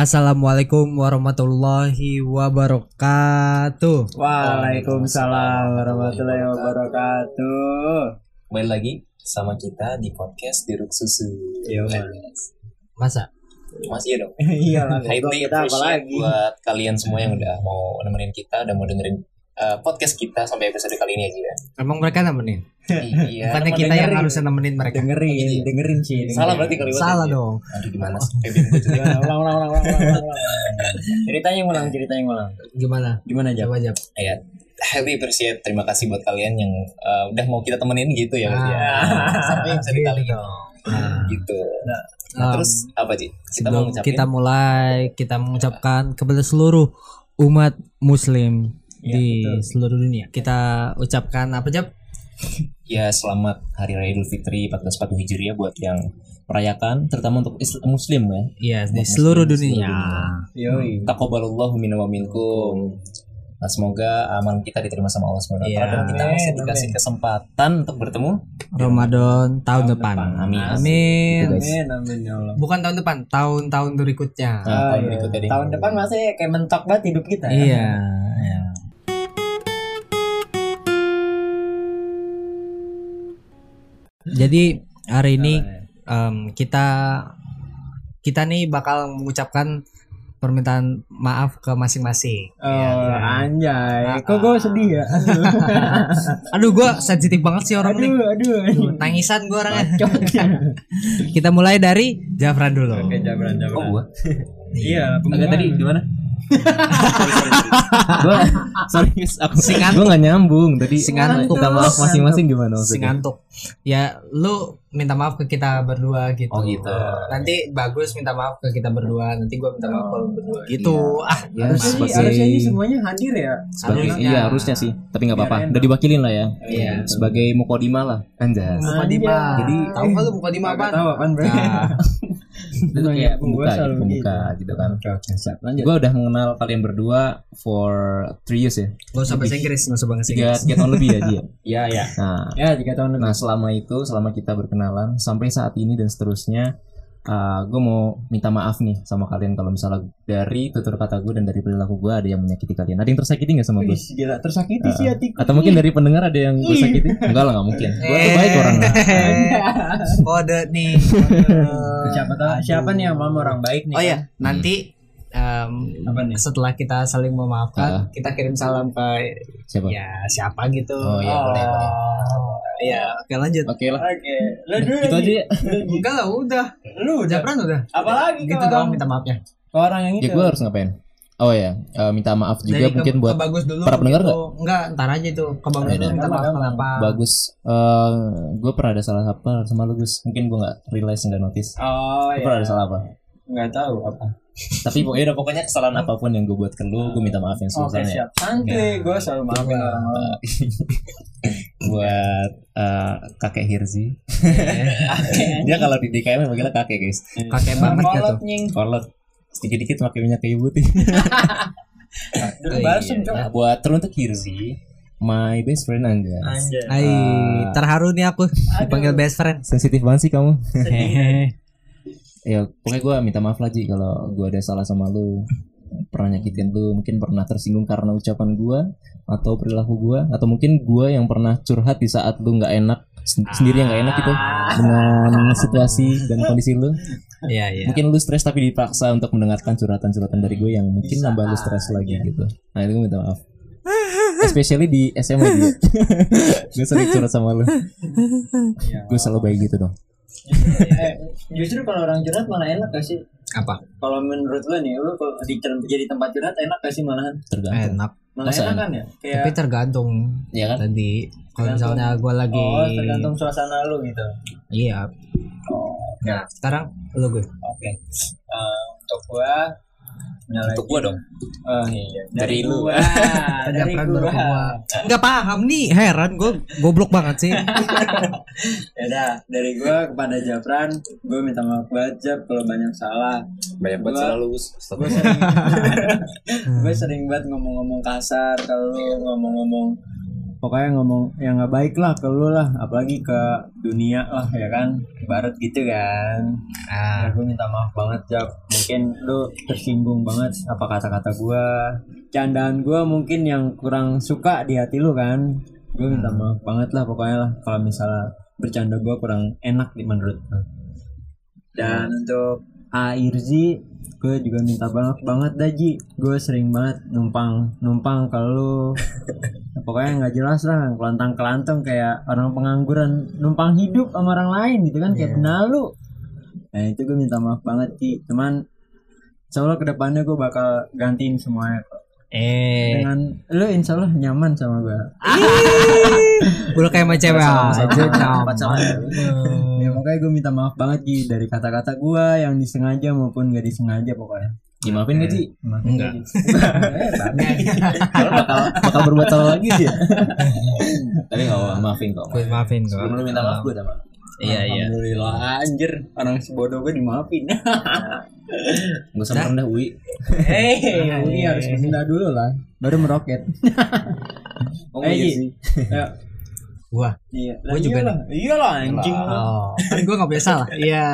Assalamualaikum warahmatullahi wabarakatuh. Waalaikumsalam warahmatullahi wabarakatuh. Kembali lagi sama kita di podcast Diruk Susu. Iya, Masa? Masih dong. Iya lah. Highly Kita apa appreciate lagi? buat kalian semua yang udah mau nemenin kita, udah mau dengerin uh, podcast kita sampai episode kali ini aja ya. Emang mereka nemenin? iya. Bukannya kita yang harusnya nemenin mereka? Dengerin, Gitu ya? dengerin sih. dengerin. Salah berarti kali Salah dong. Aduh gimana sih? Gitu. Gimana? Ulang, ulang, ulang, ulang, ulang, ulang. Ceritanya yang ulang, ceritanya yang ulang. Gimana? Gimana aja? Coba aja. Ya, highly appreciate. Terima kasih buat kalian yang uh, udah mau kita temenin gitu ya. ya. Ah, Sampai episode kali ini. Nah, Gitu. Nah, um, terus apa sih? Kita mau sebelum ngucapin kita mulai, kita mengucapkan kepada seluruh umat Muslim Iya, di betul. seluruh dunia. Kita ucapkan apa Jap? Ya selamat Hari Raya Idul Fitri 1440 Hijriah buat yang merayakan terutama untuk Islam Muslim ya. Iya di seluruh Muslim dunia. Yoi. Taqabbalallahu minna wa minkum. Nah, semoga amal kita diterima sama Allah SWT Iya. dan kita masih Amin, dikasih amin. kesempatan untuk bertemu. Ramadan tahun Tahun depan. depan. Amin. Amin. Gitu. Amin, amin ya Allah. Bukan tahun depan, tahun-tahun berikutnya. Nah, Ah, tahun iya. berikutnya. Tahun depan masih kayak mentok banget hidup kita. ya. Iya. iya. Jadi hari ini em, kita kita nih bakal mengucapkan permintaan maaf ke masing-masing. Oh, Iya. anjay. Kok gue sedih ya? Aduh, gua sensitif banget sih orang nih. Aduh, aduh. aduh. Nangisan gua orangnya. kita mulai dari Jafran dulu. Oke, jabran, Oh, jabran. gua. Iya, Agak tadi gimana? Sorry guys, aku gua gak nyambung tadi. Si ngantuk. Minta maaf masing-masing gimana maksudnya? ngantuk. Ya, lu minta maaf ke kita berdua gitu. Oh, gitu. Nanti bagus minta maaf ke kita berdua. Nanti gua minta maaf ke lu berdua. Gitu. Ah, Ya, Harusnya, sebagai harusnya ini semuanya hadir ya. sebagai Harusnya. iya harusnya sih, tapi nggak apa-apa. Udah diwakilin lah ya. Iya. Sebagai mukodima lah, anjas. Mukadimah. Anjay. Jadi tahu kan lu mukadimah Gak apa? tahu. Nah, Itu kayak pembuka, gitu, pembuka gitu kan. Oke, siap. Lanjut. Gue udah mengenal kalian berdua for three years ya, Gak usah bahasa Inggris, gak usah bahasa tiga, Inggris. tiga tahun lebih ya Ji. Iya, iya. Nah, Ya, tiga tahun lebih. nah selama itu, selama kita berkenalan sampai saat ini dan seterusnya, gue mau minta maaf nih sama kalian kalau misalnya dari tutur kata gue dan dari perilaku gue ada yang menyakiti kalian. Ada yang tersakiti nggak sama gue? Wih, gila tersakiti sih hatiku. Atau mungkin dari pendengar ada yang gue sakiti? Enggak lah, nggak mungkin. Gue tuh baik orangnya. Kode nih. siapa tahu siapa nih yang mau orang baik nih? Oh ya, kan? nanti em, Apa nih? setelah kita saling memaafkan, Ah. kita kirim salam ke Siapa? ya siapa gitu. Oh, iya, boleh, boleh. Iya, oke lanjut. Oke lah. Oke. Lu dulu Itu aja ya. Enggak lah, udah. Lu udah. Japran udah. Apalagi Gitu doang minta maafnya. ke orang yang Ya itu. gue harus ngapain? Oh ya, eh, minta maaf juga Dari ke- mungkin buat bagus dulu. para pendengar gitu. Enggak, ntar aja itu. Ke bagus Ada. dulu minta maaf kenapa. bagus. Eh, gue pernah ada salah apa sama lu Gus? Mungkin gue nggak realize nggak notice. Oh iya. pernah ada salah apa? Enggak tahu apa. Tapi pokoknya udah pokoknya kesalahan apa pun yang gue buat ke lu, gue minta maaf yang Oke, sebesarnya. siap. Santai, gue selalu maafin orang orang. buat eh, kakek Hirzi. Dia kalau di DKM manggilnya kakek guys. Kakek banget ya Kolot tuh. nying. Kolot sedikit-dikit pakai minyak kayu putih. Dulu Iya. balsem, Cok. Nah, buat teruntuk Hirzi, my best friend Anjas. Anjay. Hai, terharu nih aku dipanggil best friend. Sensitif banget sih kamu. Ya pokoknya gue minta maaf lagi kalau gue ada salah sama lu. Pernah nyakitin lu mungkin pernah tersinggung karena ucapan gue atau perilaku gue atau mungkin gue yang pernah curhat di saat lu nggak enak sen- sendiri yang nggak enak gitu dengan situasi dan kondisi lu. Iya, iya. mungkin lu stres tapi dipaksa untuk mendengarkan curhatan-curhatan dari gue yang mungkin nambah lu stres lagi gitu. Nah itu gue minta maaf. Especially di SMA dia gue sering curhat sama lu. Iya. gue selalu baik gitu dong Eh, justru kalau orang curhat malah enak gak sih? Apa? Kalau menurut lu nih, lu kalau di jadi tempat curhat enak gak sih malahan? tergantung Enak. Malah Masa enak enak? kan ya? Kayak Tapi tergantung ya kan tadi kalau misalnya gue lagi oh, tergantung suasana lu gitu. iya Oh, nah sekarang lu gue oke. Eh, untuk gua nyalain- untuk gue dong Oh iya, Dari lu. gua. dari gua. baru gua nggak paham nih heran gue goblok banget sih Ya udah, dari gua kepada Japran, gua minta maaf banget Jap kalau banyak salah. banyak banget banget Gua- selalu Gue sering, gue sering banget ngomong-ngomong kasar kalau lu ngomong-ngomong pokoknya ngomong yang nggak baik lah ke lu lah apalagi ke dunia lah ya kan? Barat gitu kan. Ah, ya, gue minta maaf banget Jap. Mungkin lu tersinggung banget apa kata-kata gue candaan gue mungkin yang kurang suka di hati lu kan? Gue minta maaf banget lah pokoknya lah kalau misalnya bercanda gue kurang enak di menurut gue dan untuk Airzi gue juga minta banget banget Daji gue sering banget numpang numpang kalau pokoknya nggak jelas lah kelantang kelantang kayak orang pengangguran. Numpang hidup sama orang lain gitu kan kayak penalu. Nah itu gue minta maaf banget Ki cuman insya Allah ke depannya gue bakal gantiin semuanya kok. Eh, dengan lu insya Allah nyaman sama gue udah kayak sama cewek aja pacaran. ya makanya gue minta maaf banget Ki dari kata-kata gue yang disengaja maupun gak disengaja pokoknya Dimaafin gak sih? Maafin Enggak. Eh, bakal bakal berbuat salah lagi sih ya. Tapi gak apa, maafin kok. Gue maafin kok. Sebelum lu minta maaf gue udah maaf. Iya iya. Alhamdulillah anjir orang sebodoh gue dimaafin. Gak usah merendah Ui. Hei, ini harus menghina dulu lah, baru meroket. Oh iya sih. Ya, Gua. iya. Gua juga lah. Iyalah anjing. Oh, kan gue gak boleh salah. Iya.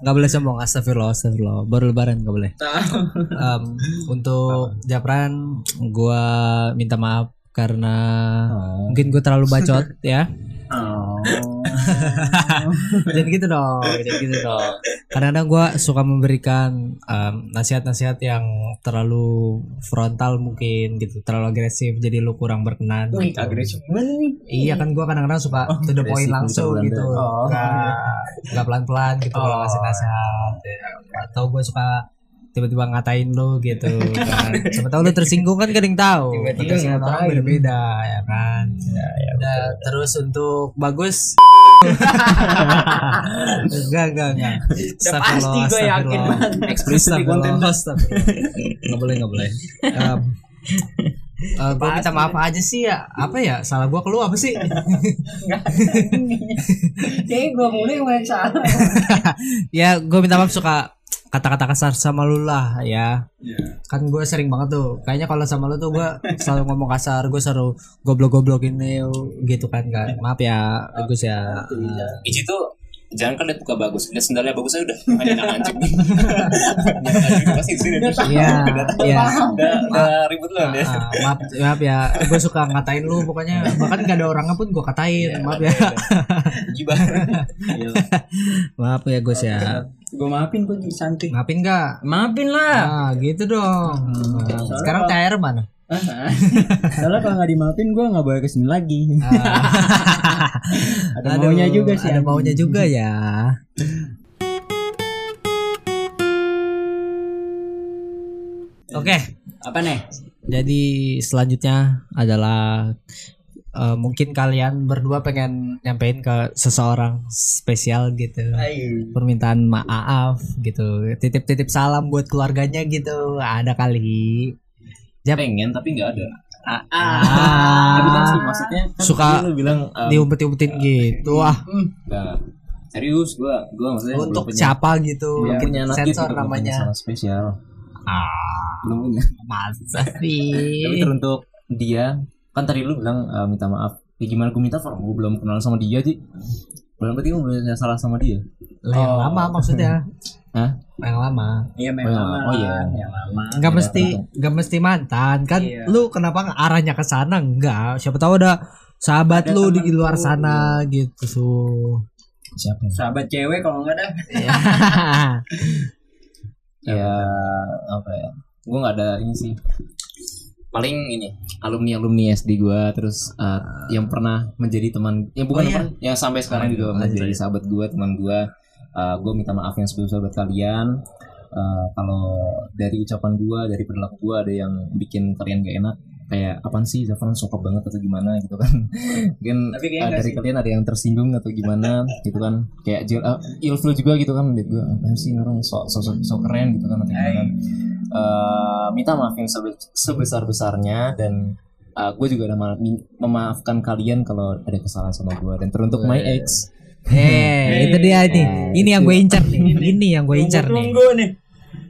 Gak boleh sombong. Astagfirullah, astagfirullah. Baru lebaran gak boleh. Em, untuk Japran, gue minta maaf karena mungkin gue terlalu bacot ya. Oh. Jangan gitu dong, jangan gitu dong. Kadang-kadang gue suka memberikan em, nasihat-nasihat yang terlalu frontal mungkin gitu, terlalu agresif, jadi lu kurang berkenan. Wih, gitu. agresif nih. Iya kan gua kadang-kadang suka to the point langsung gitu. Oh. Nggak nggak pelan-pelan gitu kalau Oh. ngasih nasihat. Ya. Atau gua suka tiba-tiba ngatain lu gitu kan. Siapa tahu lu tersinggung kan kadang tahu. Tiba-tiba ngatain. beda-beda ya kan. Udah, terus untuk bagus enggak enggak enggak Udah pasti gue yakin banget. Eksplisit konten. Nggak boleh nggak boleh Em, eh, gue minta maaf aja sih ya apa ya salah gua ke lu apa sih Kayak gue mulai yang salah. ya gue minta maaf suka kata-kata kasar sama lu lah ya. Kan gue sering banget tuh kayaknya kalau sama lu tuh gue selalu ngomong kasar gue selalu goblok-goblokin lu gitu kan kan maaf ya bagus ya. Ichi tuh jangan kan lihat buka bagus, lihat sendalnya bagus aja udah. Hanya nak anjing. Pasti di sini. iya iya. Udah udah ribut lu. Ah, maaf maaf ya gue suka ngatain lu pokoknya. Bahkan gak ada orangnya pun gue katain maaf ya Gibah. maaf ya Gus ya Gue maafin gue jadi santuy. maafin gak Maafin lah. ah gitu dong Nah, sekarang THR mana Soalnya kalau nggak dimaafin gue nggak boleh ke sini lagi. Ah. Ada Aduh, maunya juga sih. Ada maunya juga ya. Oke, Apa nih? jadi selanjutnya adalah eh, mungkin kalian berdua pengen nyampein ke seseorang spesial gitu. Ayo. Permintaan maaf gitu. Titip-titip salam buat keluarganya gitu. Ada kali. Pengen tapi nggak ada. Ah, Tapi kan sih maksudnya kan Suka lu bilang um, diumpet-umpetin gitu. Ah, nah, serius gua gua maksudnya untuk punya, siapa gitu? belum Mungkin gitu, sensor punya namanya. salah spesial. Ah, Belum punya. masa Tapi sih? teruntuk dia kan tadi lu bilang uh, minta maaf. Ya gimana gue minta form? Gue belum kenal sama dia sih. Belum berarti gue belum punya salah sama dia. Lah, yang Oh. lama maksudnya. Hah? Yang lama. Iya Oh, memang. iya. Oh, iya. Yang lama. Enggak Beda mesti enggak mesti mantan kan. Iya. Lu kenapa arahnya ke sana? Enggak. Siapa tahu ada sahabat Ada lu di luar lu. sana gitu. tuh. Siapa? ya? Sahabat cewek kalau nggak ada. ya apa ya gue nggak ada ini sih paling ini alumni alumni SD gue terus uh, yang pernah menjadi teman yang bukan Oh, iya. teman yang sampai sekarang juga menjadi sahabat gue teman gue uh, gue minta maaf yang sebelum sahabat kalian. Uh, kalau dari ucapan gue dari perilaku gue ada yang bikin kalian gak enak kayak apaan sih Zafran sokap banget atau gimana? gitu kan. Mungkin uh, dari sih. kalian ada yang tersinggung atau gimana gitu kan. Kayak uh, ilfil juga gitu kan lihat gue apa sih orang sok sok sok sok keren gitu kan atau gimana Eh, minta maaf yang sebesar besarnya dan gue juga udah memaafkan kalian kalau ada kesalahan sama gue dan teruntuk my ex eh, itu dia ini. Ini yang gue incar nih. Ini yang gue incar nih. Tunggu nih.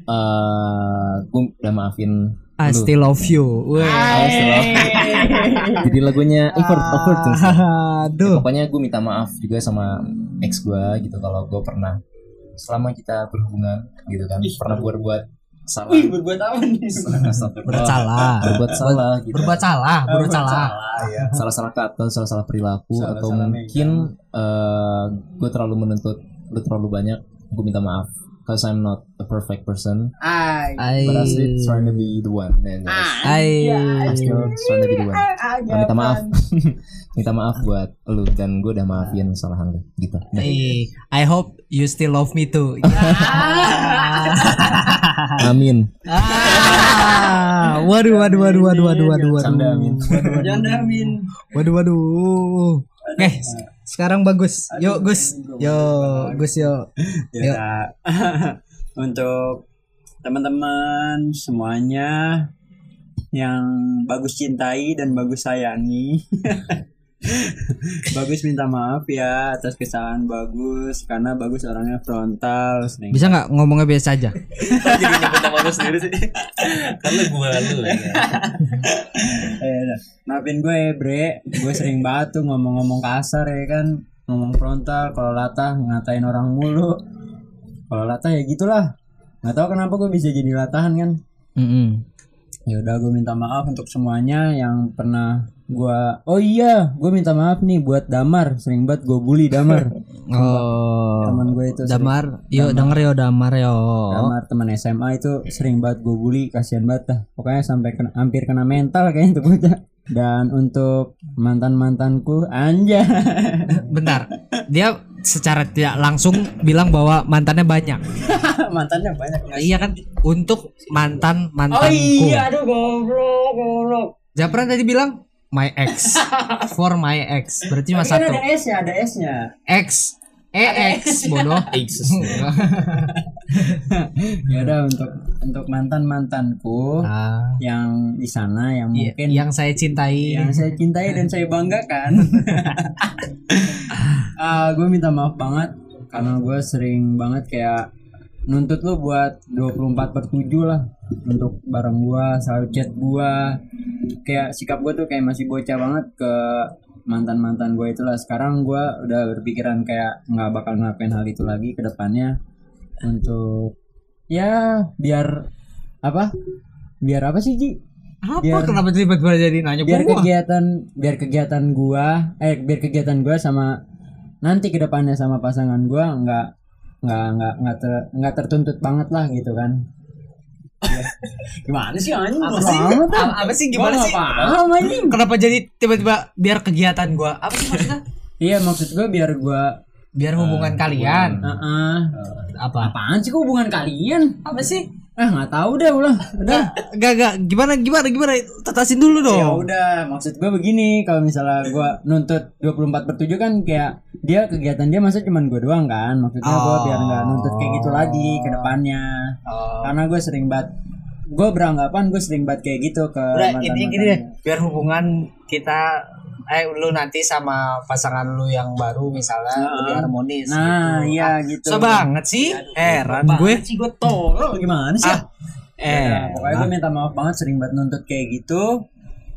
eh gue udah maafin I lu. still love you. Jadi lagunya effort effort tuh. Aduh. Pokoknya gue minta maaf juga sama ex gue gitu kalau gue pernah selama kita berhubungan gitu kan pernah berbuat salah Wih, berbuat apa nih? Berbuat salah. berbuat salah gitu Berbuat salah, berbuat salah. ya. salah-salah kata salah-salah perilaku Salah-salah atau mungkin eh gue terlalu menuntut lu terlalu banyak gue minta maaf cause I'm not a perfect person Ay. I but I still trying to be the one man I I still trying to be the one Nah, minta maaf minta maaf buat lu dan gue udah maafin kesalahan lu gitu Nah, I, I hope you still love me too. amin ah, waduh, waduh, waduh, waduh, waduh, waduh, waduh. Canda, Amin. Janda Min. Waduh, waduh. Oke, sekarang bagus. Yuk, Gus. Yo, Gus, yo. Yuk. Ya. Untuk teman-teman semuanya yang bagus cintai dan bagus sayangi. bagus minta maaf ya atas kesalahan bagus karena bagus orangnya frontal sering Bisa nggak ngomongnya biasa aja? jadi nyebut nama lu sendiri sih. Karena gue lu ya. Eh, dah. maafin gue ya bre. Gue sering banget tuh ngomong-ngomong kasar ya kan. Ngomong frontal kalau latah ngatain orang mulu. Kalau latah ya gitulah. Nggak tahu kenapa gue bisa jadi latahan kan. Mm-mm. ya udah gue minta maaf untuk semuanya yang pernah gue oh iya gue minta maaf nih buat damar. Sering banget gue bully damar. Oh, teman gue itu sering- Damar, yuk denger yo Damar yo. damar teman SMA itu sering banget gue bully kasihan banget dah. Pokoknya sampai kena, hampir kena mental kayaknya itu bocah dan untuk mantan mantanku anja Bentar, dia secara tidak langsung bilang bahwa mantannya banyak. mantannya banyak Iya kan? Untuk mantan oh mantanku. iya aduh goblok goblok. Japran tadi bilang my ex, for my ex. Berarti cuma Tapi kan satu. ada S nya ada S nya X, EX, bodoh. ya udah untuk untuk mantan mantanku Ah, yang di sana yang iya, mungkin yang saya cintai. yang saya cintai dan saya banggakan. Ah, gue minta maaf banget karena gue sering banget kayak nuntut lu buat 24 per 7 lah untuk bareng gua selalu chat gua. Kayak sikap gue tuh kayak masih bocah banget ke mantan mantan gue itulah sekarang gua udah berpikiran kayak nggak bakal ngelakuin hal itu lagi ke depannya. Untuk ya biar apa? Biar apa sih Ji? Apa? Biar- Kenapa tiba-tiba jadi nanya biar gua? kegiatan biar kegiatan gua eh biar kegiatan gua sama nanti ke depannya sama pasangan gua nggak nggak nggak nggak ter, nggak tertuntut banget lah gitu kan Ya. gimana sih anjing Apa sih? ah. Apa, apa sih gimana sih? paham anjing Kenapa jadi tiba-tiba biar kegiatan gua? Apa sih maksudnya? iya maksud gua biar gua Biar hubungan kalian. Heeh. Apa? apaan sih hubungan kalian Apa sih? Eh nggak tahu deh ulah. Udah. Gak gak gimana gimana gimana? Tatasin dulu ya dong. udah maksud gue begini. Kalau misalnya gue nuntut 24 per 7 kan kayak dia kegiatan dia masa cuman gue doang kan? Maksudnya gue Oh. biar nggak nuntut kayak gitu lagi ke depannya. Oh. karena gue sering banget gue beranggapan gue sering banget kayak gitu ke Udah intinya gini deh, biar hubungan kita eh lu nanti sama pasangan lu yang baru misalnya lebih harmonis nah gitu. iya gitu. So banget sih, heran gue. sih gue tolol. Gimana sih? Ah, eh, Ya, pokoknya gue minta maaf banget sering banget nuntut kayak gitu.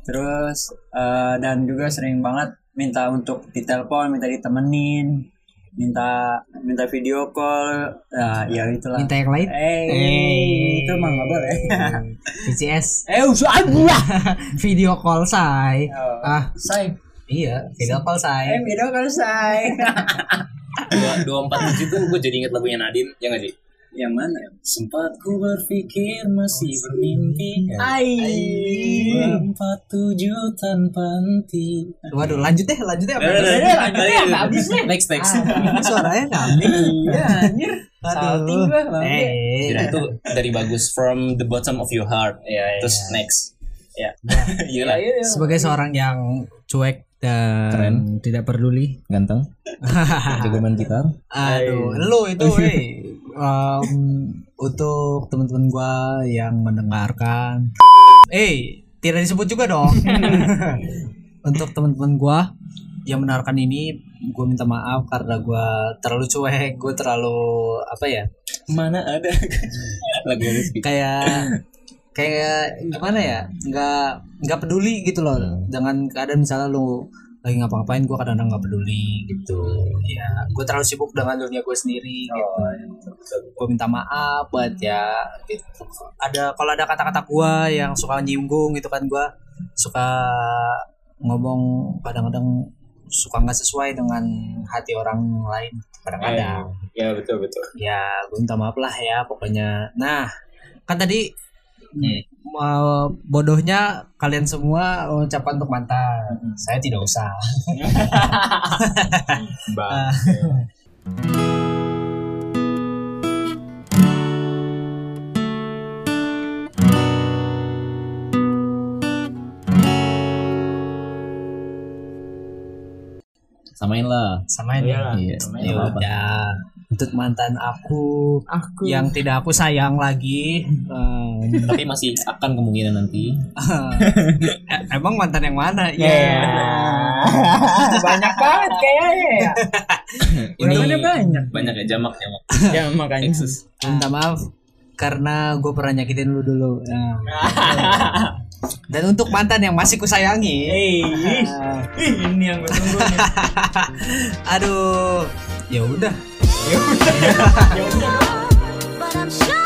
Terus eh, dan juga sering banget minta untuk ditelepon minta ditemenin minta minta video call. Nah ya itulah. Minta yang lain. eh Eh. Itu mah nggak boleh. VCS eh usah lah video call say. Ah, say iya, video call eh say. video call say dua dua empat tujuh tuh gue jadi inget lagunya Nadine ya nggak sih yang mana sempat ku berpikir masih bermimpi Ai empat tujuh tanpa henti Waduh, lanjut deh, lanjut deh. udah, udah, lanjut aja. habis deh. next next Ah, ini suaranya kambing. iya anjir salting gue. Eh, itu dari bagus from the bottom of your heart. Iya, Terus iya. next. Ya. Iya lah. sebagai seorang yang cuek dan Keren. tidak peduli. Ganteng. Jago main gitar. Aduh, lu itu weh. Em, untuk teman-teman gua yang mendengarkan. Eh, tidak disebut juga dong. untuk teman-teman gua yang mendengarkan ini, gua minta maaf karena gua terlalu cuek, gua terlalu apa ya? Mana ada. Lagu kayak kayak gimana ya nggak nggak peduli gitu loh Hmm. dengan keadaan misalnya lu lagi ngapa-ngapain gue kadang-kadang nggak peduli gitu. Ya gue terlalu sibuk dengan dunia gue sendiri gitu. gue minta maaf buat ya gitu. Ada kalau ada kata-kata gue yang suka nyinggung gitu kan gue suka ngomong kadang-kadang suka nggak sesuai dengan hati orang lain kadang-kadang. Ya betul betul ya gue minta maaf lah ya pokoknya. Nah kan tadi Hmm. mau bodohnya kalian semua ucapan untuk mantan saya tidak usah bang Samain lah. samain ya Iya. ya nggak apa-apa. udah untuk mantan aku aku yang tidak aku sayang lagi em, Tapi masih akan kemungkinan nanti. eh, emang mantan yang mana Ya. ya banyak banget kayaknya ya Ini Udah banyak. banyak ya jamak jamak. ya makanya Exes. minta maaf karena gue pernah nyakitin lu dulu Nah. dan untuk mantan yang masih kusayangi Hei, ah, ini yang gue tunggu nih. aduh ya udah Ya udah.